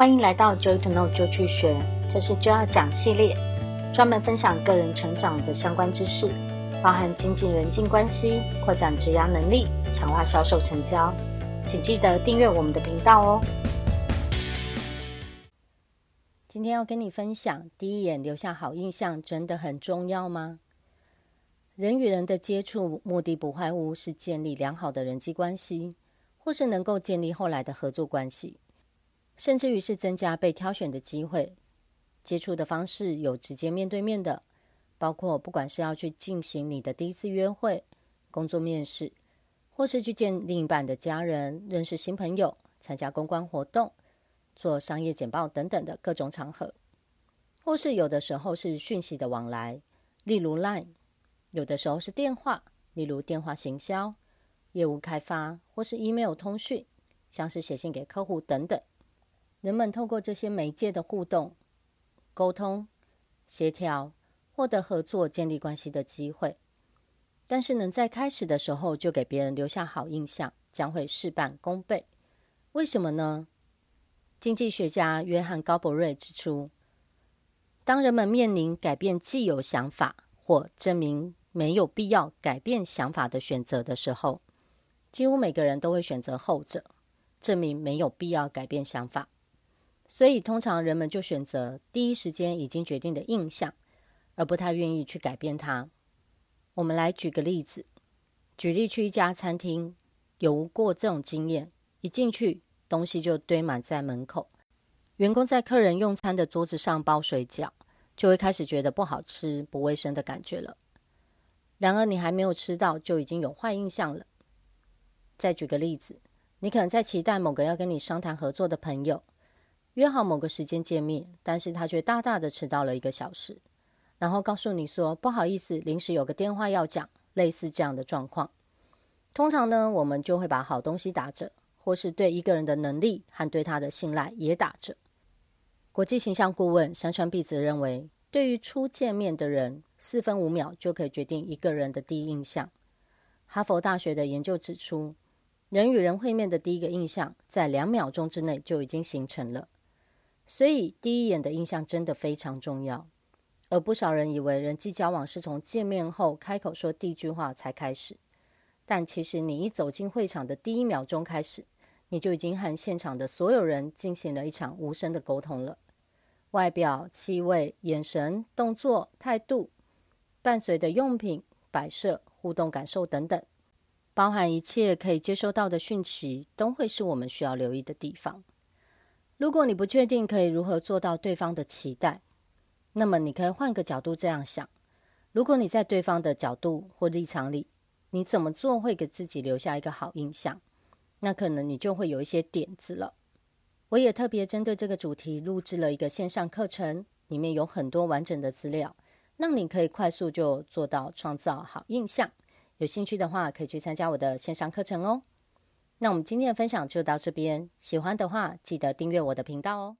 欢迎来到 Joy to Know 就去学，这是就要讲系列，专门分享个人成长的相关知识，包含经济人际关系、扩展职涯能力、强化销售成交。请记得订阅我们的频道哦。今天要跟你分享，第一眼留下好印象真的很重要吗？人与人的接触，目的不外乎是建立良好的人际关系，或是能够建立后来的合作关系。甚至于是增加被挑选的机会。接触的方式有直接面对面的，包括不管是要去进行你的第一次约会、工作面试，或是去见另一半的家人、认识新朋友、参加公关活动、做商业简报等等的各种场合，或是有的时候是讯息的往来，例如 Line；有的时候是电话，例如电话行销、业务开发，或是 email 通讯，像是写信给客户等等。人们透过这些媒介的互动、沟通、协调，获得合作、建立关系的机会。但是能在开始的时候就给别人留下好印象，将会事半功倍。为什么呢？经济学家约翰·高伯瑞指出，当人们面临改变既有想法或证明没有必要改变想法的选择的时候，几乎每个人都会选择后者，证明没有必要改变想法。所以，通常人们就选择第一时间已经决定的印象，而不太愿意去改变它。我们来举个例子，举例去一家餐厅，有过这种经验？一进去，东西就堆满在门口，员工在客人用餐的桌子上包水饺，就会开始觉得不好吃、不卫生的感觉了。然而，你还没有吃到，就已经有坏印象了。再举个例子，你可能在期待某个要跟你商谈合作的朋友。约好某个时间见面，但是他却大大的迟到了一个小时，然后告诉你说不好意思，临时有个电话要讲，类似这样的状况。通常呢，我们就会把好东西打折，或是对一个人的能力和对他的信赖也打折。国际形象顾问山川碧子认为，对于初见面的人，四分五秒就可以决定一个人的第一印象。哈佛大学的研究指出，人与人会面的第一个印象，在两秒钟之内就已经形成了。所以，第一眼的印象真的非常重要。而不少人以为人际交往是从见面后开口说第一句话才开始，但其实你一走进会场的第一秒钟开始，你就已经和现场的所有人进行了一场无声的沟通了。外表、气味、眼神、动作、态度，伴随的用品、摆设、互动感受等等，包含一切可以接收到的讯息，都会是我们需要留意的地方。如果你不确定可以如何做到对方的期待，那么你可以换个角度这样想：如果你在对方的角度或立场里，你怎么做会给自己留下一个好印象？那可能你就会有一些点子了。我也特别针对这个主题录制了一个线上课程，里面有很多完整的资料，让你可以快速就做到创造好印象。有兴趣的话，可以去参加我的线上课程哦。那我们今天的分享就到这边，喜欢的话记得订阅我的频道哦。